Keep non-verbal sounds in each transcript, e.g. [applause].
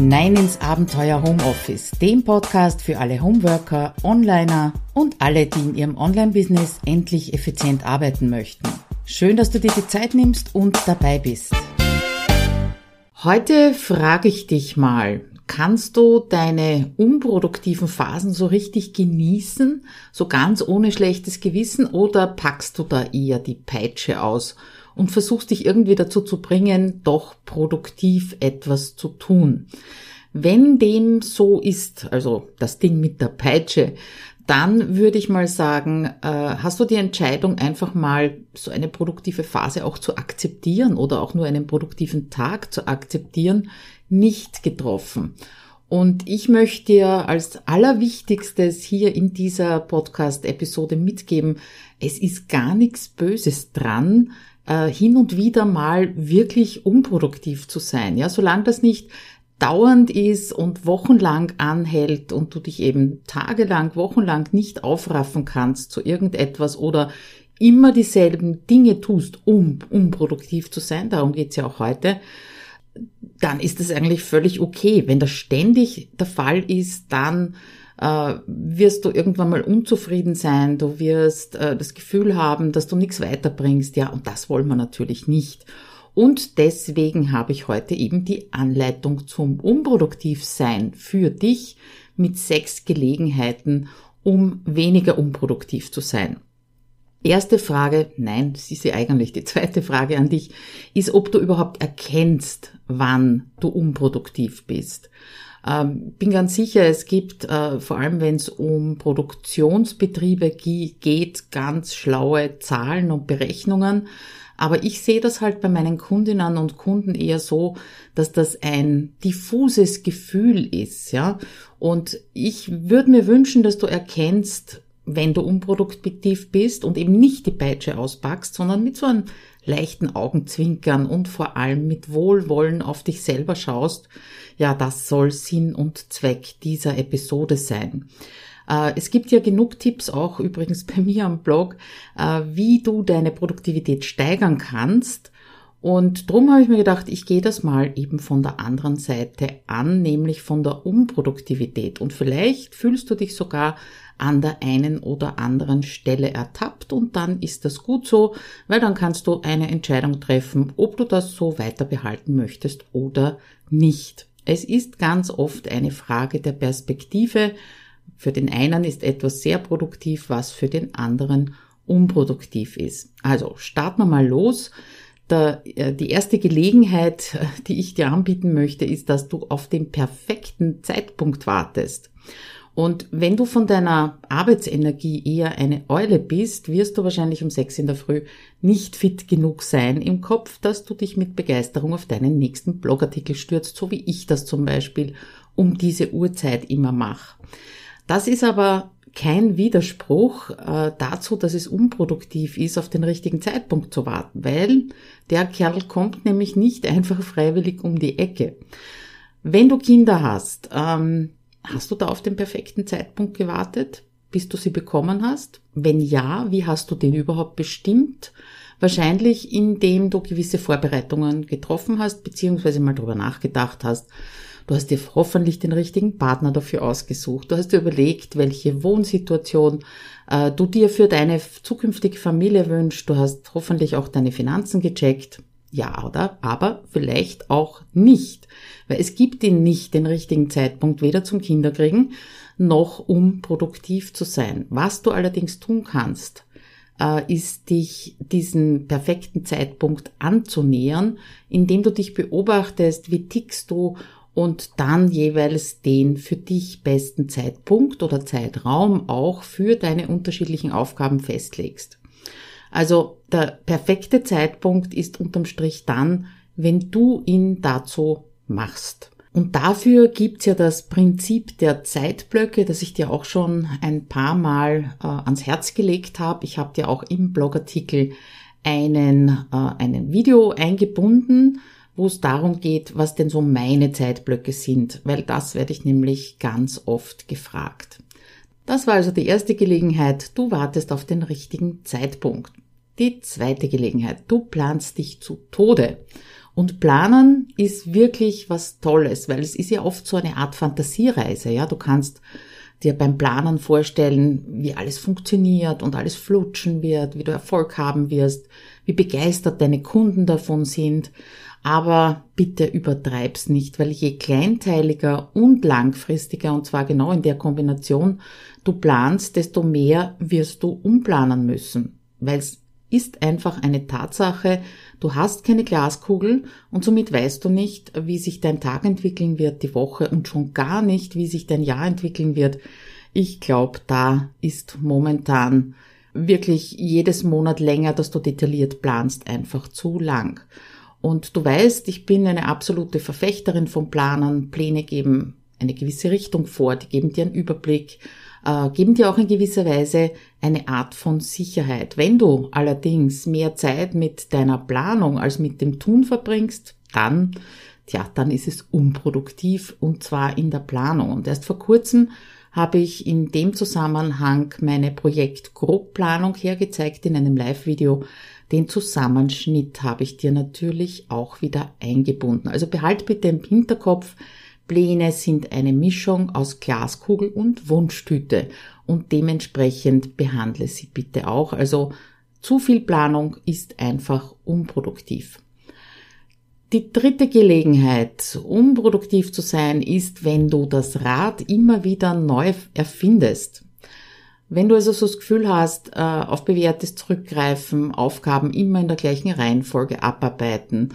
hinein ins Abenteuer Homeoffice, dem Podcast für alle Homeworker, Onliner und alle, die in ihrem Online-Business endlich effizient arbeiten möchten. Schön, dass du dir die Zeit nimmst und dabei bist. Heute frage ich dich mal, kannst du deine unproduktiven Phasen so richtig genießen, so ganz ohne schlechtes Gewissen, oder packst du da eher die Peitsche aus und versuchst dich irgendwie dazu zu bringen, doch produktiv etwas zu tun. Wenn dem so ist, also das Ding mit der Peitsche, dann würde ich mal sagen, äh, hast du die Entscheidung einfach mal so eine produktive Phase auch zu akzeptieren oder auch nur einen produktiven Tag zu akzeptieren, nicht getroffen. Und ich möchte dir als allerwichtigstes hier in dieser Podcast-Episode mitgeben, es ist gar nichts Böses dran, äh, hin und wieder mal wirklich unproduktiv zu sein. Ja, solange das nicht dauernd ist und wochenlang anhält und du dich eben tagelang, wochenlang nicht aufraffen kannst zu irgendetwas oder immer dieselben Dinge tust, um unproduktiv zu sein, darum geht's ja auch heute, dann ist das eigentlich völlig okay. Wenn das ständig der Fall ist, dann äh, wirst du irgendwann mal unzufrieden sein, du wirst äh, das Gefühl haben, dass du nichts weiterbringst, ja, und das wollen wir natürlich nicht. Und deswegen habe ich heute eben die Anleitung zum Unproduktivsein für dich mit sechs Gelegenheiten, um weniger unproduktiv zu sein. Erste Frage, nein, das ist ja eigentlich die [laughs] zweite Frage an dich, ist, ob du überhaupt erkennst, wann du unproduktiv bist. Ähm, bin ganz sicher, es gibt, äh, vor allem wenn es um Produktionsbetriebe geht, ganz schlaue Zahlen und Berechnungen. Aber ich sehe das halt bei meinen Kundinnen und Kunden eher so, dass das ein diffuses Gefühl ist, ja. Und ich würde mir wünschen, dass du erkennst, wenn du unproduktiv bist und eben nicht die Peitsche auspackst, sondern mit so einem leichten Augenzwinkern und vor allem mit Wohlwollen auf dich selber schaust, ja, das soll Sinn und Zweck dieser Episode sein. Äh, es gibt ja genug Tipps, auch übrigens [laughs] bei mir am Blog, äh, wie du deine Produktivität steigern kannst. Und drum habe ich mir gedacht, ich gehe das mal eben von der anderen Seite an, nämlich von der Unproduktivität. Und vielleicht fühlst du dich sogar an der einen oder anderen Stelle ertappt und dann ist das gut so, weil dann kannst du eine Entscheidung treffen, ob du das so weiter behalten möchtest oder nicht. Es ist ganz oft eine Frage der Perspektive. Für den einen ist etwas sehr produktiv, was für den anderen unproduktiv ist. Also starten wir mal los. Äh, die erste Gelegenheit, [laughs] die ich dir anbieten möchte, ist, dass du auf den perfekten Zeitpunkt wartest. Und wenn du von deiner Arbeitsenergie eher eine Eule bist, wirst du wahrscheinlich um sechs in der Früh nicht fit genug sein im Kopf, dass du dich mit Begeisterung auf deinen nächsten Blogartikel stürzt, so wie ich das zum Beispiel um diese Uhrzeit immer mache. Das ist aber kein Widerspruch äh, dazu, dass es unproduktiv ist, auf den richtigen Zeitpunkt zu warten, weil der Kerl kommt nämlich nicht einfach freiwillig um die Ecke. Wenn du Kinder hast, ähm, Hast du da auf den perfekten Zeitpunkt gewartet, bis du sie bekommen hast? Wenn ja, wie hast du den überhaupt bestimmt? Wahrscheinlich, indem du gewisse Vorbereitungen getroffen hast, beziehungsweise mal drüber nachgedacht hast. Du hast dir hoffentlich den richtigen Partner dafür ausgesucht. Du hast dir überlegt, welche Wohnsituation äh, du dir für deine zukünftige Familie wünschst. Du hast hoffentlich auch deine Finanzen gecheckt. Ja, oder? Aber vielleicht auch nicht. Weil es gibt ihn nicht den richtigen Zeitpunkt, weder zum Kinderkriegen noch um produktiv zu sein. Was du allerdings tun kannst, äh, ist dich diesen perfekten Zeitpunkt anzunähern, indem du dich beobachtest, wie tickst du und dann jeweils den für dich besten Zeitpunkt oder Zeitraum auch für deine unterschiedlichen Aufgaben festlegst. Also der perfekte Zeitpunkt ist unterm Strich dann, wenn du ihn dazu machst. Und dafür gibt's ja das Prinzip der Zeitblöcke, das ich dir auch schon ein paar Mal äh, ans Herz gelegt habe. Ich habe dir auch im Blogartikel einen, äh, einen Video eingebunden, wo es darum geht, was denn so meine Zeitblöcke sind, weil das werde ich nämlich ganz oft gefragt. Das war also die erste Gelegenheit. Du wartest auf den richtigen Zeitpunkt. Die zweite Gelegenheit. Du planst dich zu Tode. Und Planen ist wirklich was Tolles, weil es ist ja oft so eine Art Fantasiereise, ja. Du kannst dir beim Planen vorstellen, wie alles funktioniert und alles flutschen wird, wie du Erfolg haben wirst, wie begeistert deine Kunden davon sind. Aber bitte übertreib's nicht, weil je kleinteiliger und langfristiger, und zwar genau in der Kombination, du planst, desto mehr wirst du umplanen müssen. Weil es ist einfach eine Tatsache, du hast keine Glaskugel und somit weißt du nicht, wie sich dein Tag entwickeln wird, die Woche und schon gar nicht, wie sich dein Jahr entwickeln wird. Ich glaube, da ist momentan wirklich jedes Monat länger, dass du detailliert planst, einfach zu lang. Und du weißt, ich bin eine absolute Verfechterin von Planern. Pläne geben eine gewisse Richtung vor, die geben dir einen Überblick, äh, geben dir auch in gewisser Weise eine Art von Sicherheit. Wenn du allerdings mehr Zeit mit deiner Planung als mit dem Tun verbringst, dann, tja, dann ist es unproduktiv und zwar in der Planung. Und erst vor kurzem habe ich in dem Zusammenhang meine Projekt Grobplanung hergezeigt in einem Live-Video. Den Zusammenschnitt habe ich dir natürlich auch wieder eingebunden. Also behalt bitte im Hinterkopf, Pläne sind eine Mischung aus Glaskugel und Wunschtüte und dementsprechend behandle sie bitte auch. Also zu viel Planung ist einfach unproduktiv. Die dritte Gelegenheit, um produktiv zu sein, ist, wenn du das Rad immer wieder neu erfindest. Wenn du also so das Gefühl hast, äh, auf bewährtes zurückgreifen, Aufgaben immer in der gleichen Reihenfolge abarbeiten,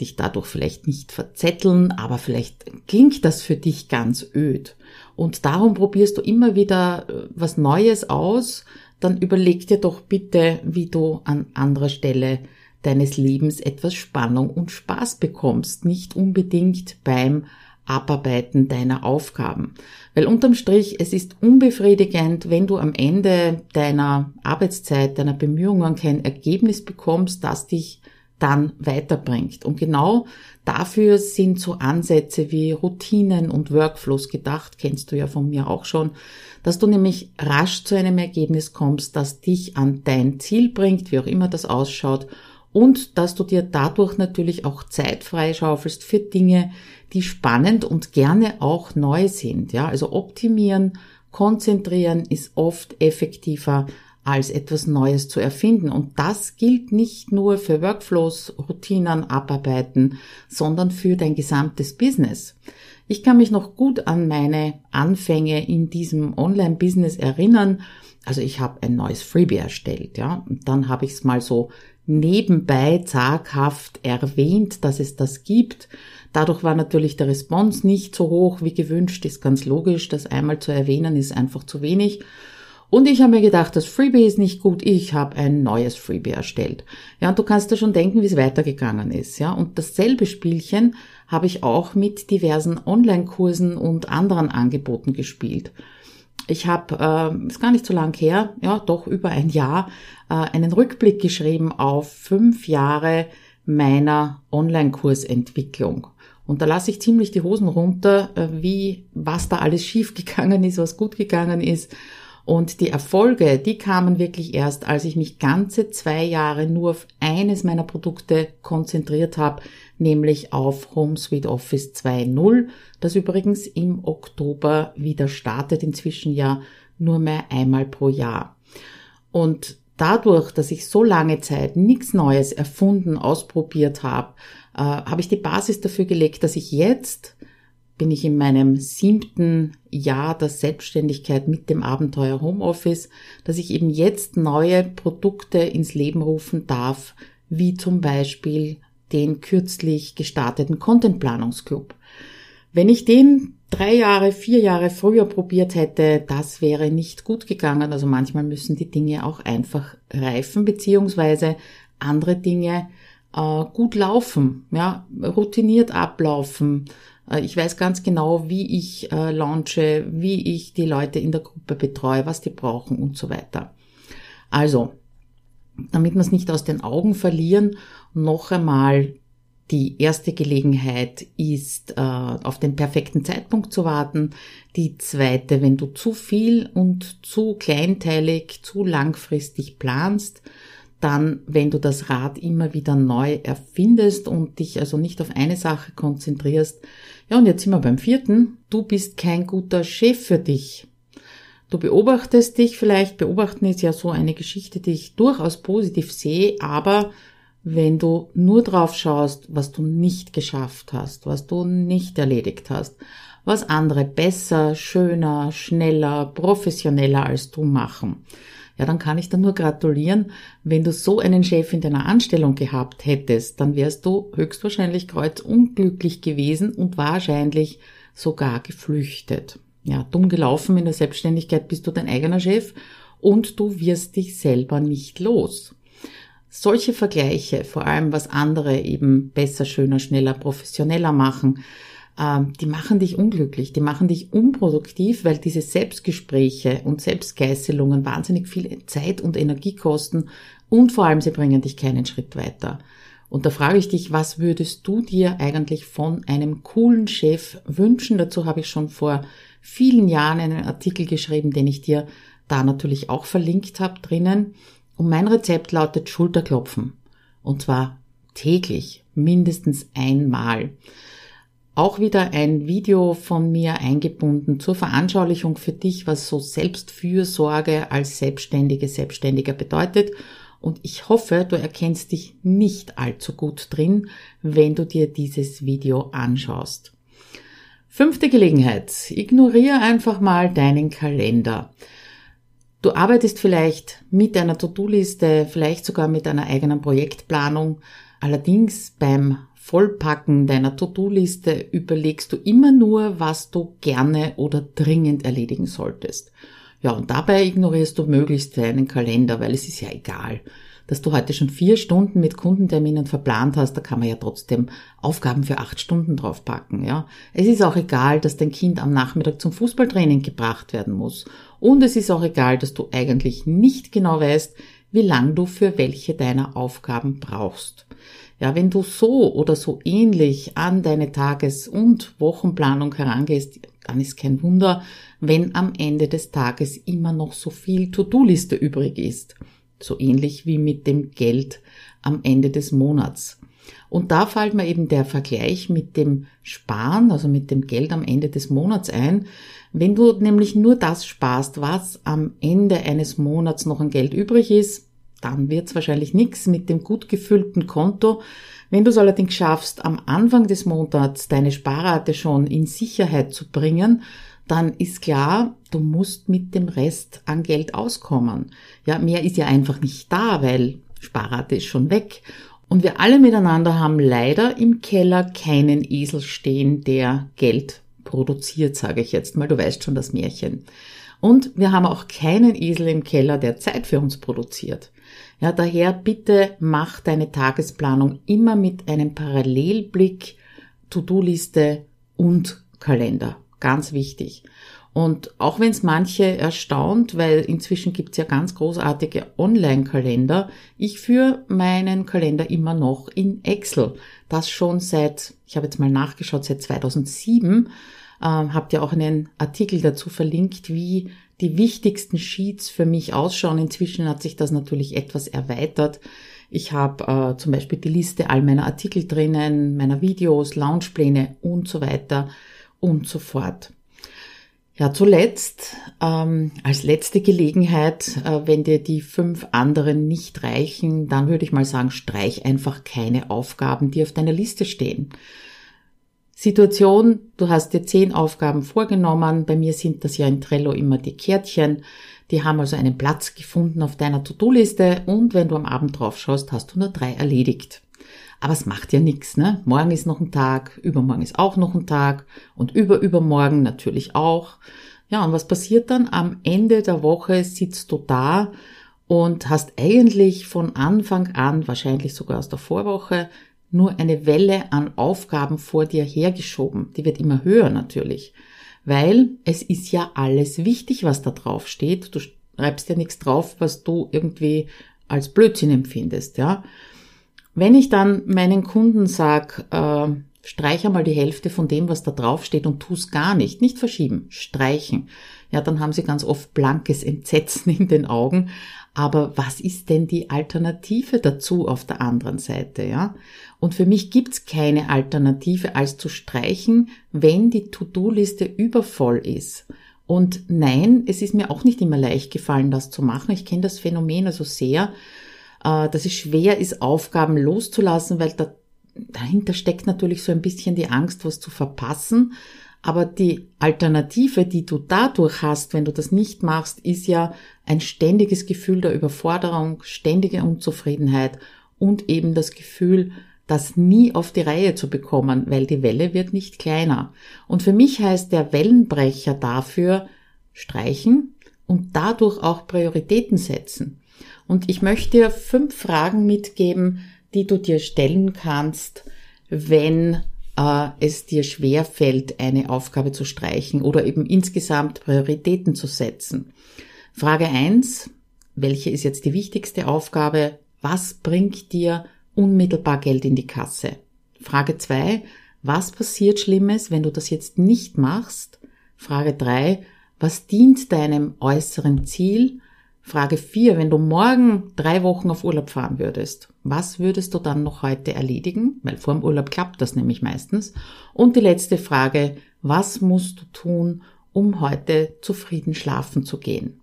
dich dadurch vielleicht nicht verzetteln, aber vielleicht klingt das für dich ganz öd. Und darum probierst du immer wieder äh, was Neues aus, dann überleg dir doch bitte, wie du an anderer Stelle deines Lebens etwas Spannung und Spaß bekommst, nicht unbedingt beim Abarbeiten deiner Aufgaben. Weil unterm Strich, es ist unbefriedigend, wenn du am Ende deiner Arbeitszeit, deiner Bemühungen kein Ergebnis bekommst, das dich dann weiterbringt. Und genau dafür sind so Ansätze wie Routinen und Workflows gedacht, kennst du ja von mir auch schon, dass du nämlich rasch zu einem Ergebnis kommst, das dich an dein Ziel bringt, wie auch immer das ausschaut und dass du dir dadurch natürlich auch Zeit freischaufelst für Dinge, die spannend und gerne auch neu sind. Ja, also optimieren, konzentrieren ist oft effektiver als etwas Neues zu erfinden. Und das gilt nicht nur für Workflows, Routinen, Abarbeiten, sondern für dein gesamtes Business. Ich kann mich noch gut an meine Anfänge in diesem Online-Business erinnern. Also ich habe ein neues Freebie erstellt, ja, und dann habe ich es mal so nebenbei zaghaft erwähnt, dass es das gibt. Dadurch war natürlich der Response nicht so hoch wie gewünscht, ist ganz logisch. Das einmal zu erwähnen ist einfach zu wenig. Und ich habe mir gedacht, das Freebie ist nicht gut, ich habe ein neues Freebie erstellt. Ja, und du kannst dir schon denken, wie es weitergegangen ist. Ja, und dasselbe Spielchen habe ich auch mit diversen Online-Kursen und anderen Angeboten gespielt. Ich habe, äh, ist gar nicht so lang her, ja, doch über ein Jahr, äh, einen Rückblick geschrieben auf fünf Jahre meiner Online-Kursentwicklung. Und da lasse ich ziemlich die Hosen runter, äh, wie, was da alles [laughs] schiefgegangen ist, was gut gegangen ist. Und die Erfolge, die kamen wirklich erst, als ich mich ganze zwei Jahre nur auf eines meiner Produkte konzentriert habe, nämlich auf Home Suite Office 2.0, das übrigens im Oktober wieder startet, inzwischen ja nur mehr einmal pro Jahr. Und dadurch, dass ich so lange Zeit nichts Neues erfunden, ausprobiert habe, äh, habe ich die Basis dafür gelegt, dass ich jetzt bin ich in meinem siebten Jahr der Selbstständigkeit mit dem Abenteuer Homeoffice, dass ich eben jetzt neue Produkte ins Leben rufen darf, wie zum Beispiel den kürzlich gestarteten Contentplanungsclub. Wenn ich den drei Jahre, vier Jahre früher probiert hätte, das wäre nicht gut gegangen. Also manchmal müssen die Dinge auch einfach reifen, beziehungsweise andere Dinge äh, gut laufen, ja, routiniert ablaufen. Äh, ich weiß ganz genau, wie ich äh, launche, wie ich die Leute in der Gruppe betreue, was die brauchen und so weiter. Also, damit wir es nicht aus den Augen verlieren, noch einmal die erste Gelegenheit ist, äh, auf den perfekten Zeitpunkt zu warten. Die zweite, wenn du zu viel und zu kleinteilig, zu langfristig planst, dann, wenn du das Rad immer wieder neu erfindest und dich also nicht auf eine Sache konzentrierst. Ja, und jetzt sind wir beim vierten. Du bist kein guter Chef für dich. Du beobachtest dich vielleicht, beobachten ist ja so eine Geschichte, die ich durchaus positiv sehe, aber wenn du nur drauf schaust, was du nicht geschafft hast, was du nicht erledigt hast, was andere besser, schöner, schneller, professioneller als du machen, ja, dann kann ich dir nur gratulieren. Wenn du so einen Chef in deiner Anstellung gehabt hättest, dann wärst du höchstwahrscheinlich kreuzunglücklich gewesen und wahrscheinlich sogar geflüchtet. Ja, dumm gelaufen in der Selbstständigkeit bist du dein eigener Chef und du wirst dich selber nicht los. Solche Vergleiche, vor allem was andere eben besser, schöner, schneller, professioneller machen, die machen dich unglücklich, die machen dich unproduktiv, weil diese Selbstgespräche und Selbstgeißelungen wahnsinnig viel Zeit und Energie kosten und vor allem sie bringen dich keinen Schritt weiter. Und da frage ich dich, was würdest du dir eigentlich von einem coolen Chef wünschen? Dazu habe ich schon vor vielen Jahren einen Artikel geschrieben, den ich dir da natürlich auch verlinkt habe drinnen. Und mein Rezept lautet Schulterklopfen. Und zwar täglich, mindestens einmal. Auch wieder ein Video von mir eingebunden zur Veranschaulichung für dich, was so Selbstfürsorge als Selbstständige, Selbstständiger bedeutet. Und ich hoffe, du erkennst dich nicht allzu gut drin, wenn du dir dieses Video anschaust. Fünfte Gelegenheit. Ignoriere einfach mal deinen Kalender. Du arbeitest vielleicht mit einer To-Do-Liste, vielleicht sogar mit einer eigenen Projektplanung. Allerdings beim Vollpacken deiner To-Do-Liste überlegst du immer nur, was du gerne oder dringend erledigen solltest. Ja, und dabei ignorierst du möglichst deinen Kalender, weil es ist ja egal. Dass du heute schon vier Stunden mit Kundenterminen verplant hast, da kann man ja trotzdem Aufgaben für acht Stunden draufpacken, ja. Es ist auch egal, dass dein Kind am Nachmittag zum Fußballtraining gebracht werden muss. Und es ist auch egal, dass du eigentlich nicht genau weißt, wie lang du für welche deiner Aufgaben brauchst. Ja, wenn du so oder so ähnlich an deine Tages- und Wochenplanung herangehst, dann ist kein Wunder, wenn am Ende des Tages immer noch so viel To-Do-Liste übrig ist. So ähnlich wie mit dem Geld am Ende des Monats. Und da fällt mir eben der Vergleich mit dem Sparen, also mit dem Geld am Ende des Monats ein. Wenn du nämlich nur das sparst, was am Ende eines Monats noch an Geld übrig ist, dann wird's wahrscheinlich nichts mit dem gut gefüllten Konto. Wenn du es allerdings schaffst, am Anfang des Monats deine Sparrate schon in Sicherheit zu bringen, dann ist klar, du musst mit dem Rest an Geld auskommen. Ja, mehr ist ja einfach nicht da, weil Sparrate ist schon weg. Und wir alle miteinander haben leider im Keller keinen Esel stehen, der Geld produziert, sage ich jetzt mal. Du weißt schon das Märchen. Und wir haben auch keinen Esel im Keller, der Zeit für uns produziert. Ja, daher bitte mach deine Tagesplanung immer mit einem Parallelblick, To-Do-Liste und Kalender. Ganz wichtig. Und auch wenn es manche erstaunt, weil inzwischen gibt's ja ganz großartige Online-Kalender, ich führe meinen Kalender immer noch in Excel. Das schon seit, ich habe jetzt mal nachgeschaut, seit 2007. Ähm, habt ihr auch einen Artikel dazu verlinkt, wie die wichtigsten Sheets für mich ausschauen. Inzwischen hat sich das natürlich etwas erweitert. Ich habe äh, zum Beispiel die Liste all meiner Artikel drinnen, meiner Videos, Launchpläne und so weiter und so fort. Ja, zuletzt, ähm, als letzte Gelegenheit, äh, wenn dir die fünf anderen nicht reichen, dann würde ich mal sagen, streich einfach keine Aufgaben, die auf deiner Liste stehen. Situation, du hast dir zehn Aufgaben vorgenommen, bei mir sind das ja in Trello immer die Kärtchen, die haben also einen Platz gefunden auf deiner To-Do-Liste und wenn du am Abend drauf schaust, hast du nur drei erledigt. Aber es macht ja nichts, ne? Morgen ist noch ein Tag, übermorgen ist auch noch ein Tag und überübermorgen natürlich auch. Ja, und was passiert dann? Am Ende der Woche sitzt du da und hast eigentlich von Anfang an, wahrscheinlich sogar aus der Vorwoche, nur eine Welle an Aufgaben vor dir hergeschoben. Die wird immer höher natürlich, weil es ist ja alles wichtig, was da drauf steht. Du schreibst ja nichts drauf, was du irgendwie als Blödsinn empfindest, ja. Wenn ich dann meinen Kunden sag, äh, streich einmal die Hälfte von dem, was da drauf steht und tu's gar nicht, nicht verschieben, streichen. ja, dann haben sie ganz oft blankes Entsetzen [laughs] in den Augen. Aber was ist denn die Alternative dazu auf der anderen Seite, ja? Und für mich gibt's keine Alternative als zu streichen, wenn die To-Do-Liste übervoll ist. Und nein, es ist mir auch nicht immer leicht gefallen, das zu machen. Ich kenne das Phänomen also sehr, äh, dass es schwer ist, Aufgaben loszulassen, weil da, dahinter steckt natürlich so ein bisschen die Angst, was zu verpassen. Aber die Alternative, die du dadurch hast, wenn du das nicht machst, ist ja ein ständiges Gefühl der Überforderung, ständige Unzufriedenheit und eben das Gefühl, das nie auf die Reihe zu bekommen, weil die Welle wird nicht kleiner. Und für mich heißt der Wellenbrecher dafür streichen und dadurch auch Prioritäten setzen. Und ich möchte dir fünf Fragen mitgeben, die du dir stellen kannst, wenn äh, es dir schwer fällt, eine Aufgabe zu streichen oder eben insgesamt Prioritäten zu setzen. Frage eins: Welche ist jetzt die wichtigste Aufgabe? Was bringt dir unmittelbar Geld in die Kasse? Frage zwei: Was passiert Schlimmes, wenn du das jetzt nicht machst? Frage drei: Was dient deinem äußeren Ziel? Frage 4. Wenn du morgen drei Wochen auf Urlaub fahren würdest, was würdest du dann noch heute erledigen? Weil vor dem Urlaub klappt das nämlich meistens. Und die letzte Frage. Was musst du tun, um heute zufrieden schlafen zu gehen?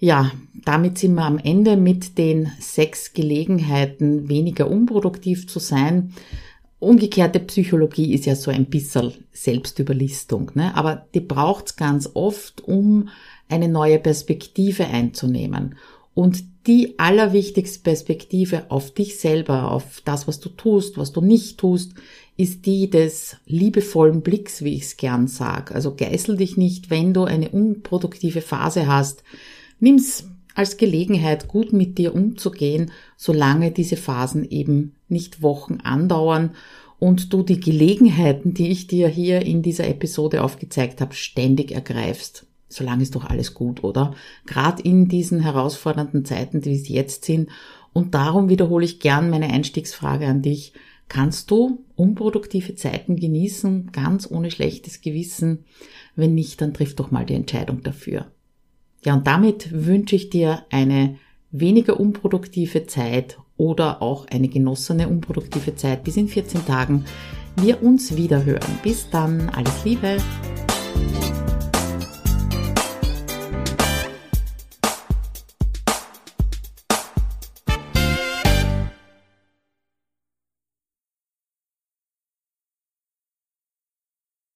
Ja, damit sind wir am Ende mit den sechs Gelegenheiten, weniger unproduktiv zu sein. Umgekehrte Psychologie ist ja so ein bisschen Selbstüberlistung, ne? aber die braucht's ganz oft, um eine neue Perspektive einzunehmen. Und die allerwichtigste Perspektive auf dich selber, auf das, was du tust, was du nicht tust, ist die des liebevollen Blicks, wie ich es gern sag. Also geißel dich nicht, wenn du eine unproduktive Phase hast. Nimm's als Gelegenheit, gut mit dir umzugehen, solange diese Phasen eben nicht Wochen andauern und du die Gelegenheiten, die ich dir hier in dieser Episode aufgezeigt habe, ständig ergreifst solange ist doch alles gut, oder? Gerade in diesen herausfordernden Zeiten, die es jetzt sind. Und darum wiederhole ich gern meine Einstiegsfrage an dich. Kannst du unproduktive Zeiten genießen, ganz ohne schlechtes Gewissen? Wenn nicht, dann triff doch mal die Entscheidung dafür. Ja, und damit wünsche ich dir eine weniger unproduktive Zeit oder auch eine genossene unproduktive Zeit bis in 14 Tagen. Wir uns wieder hören. Bis dann, alles Liebe.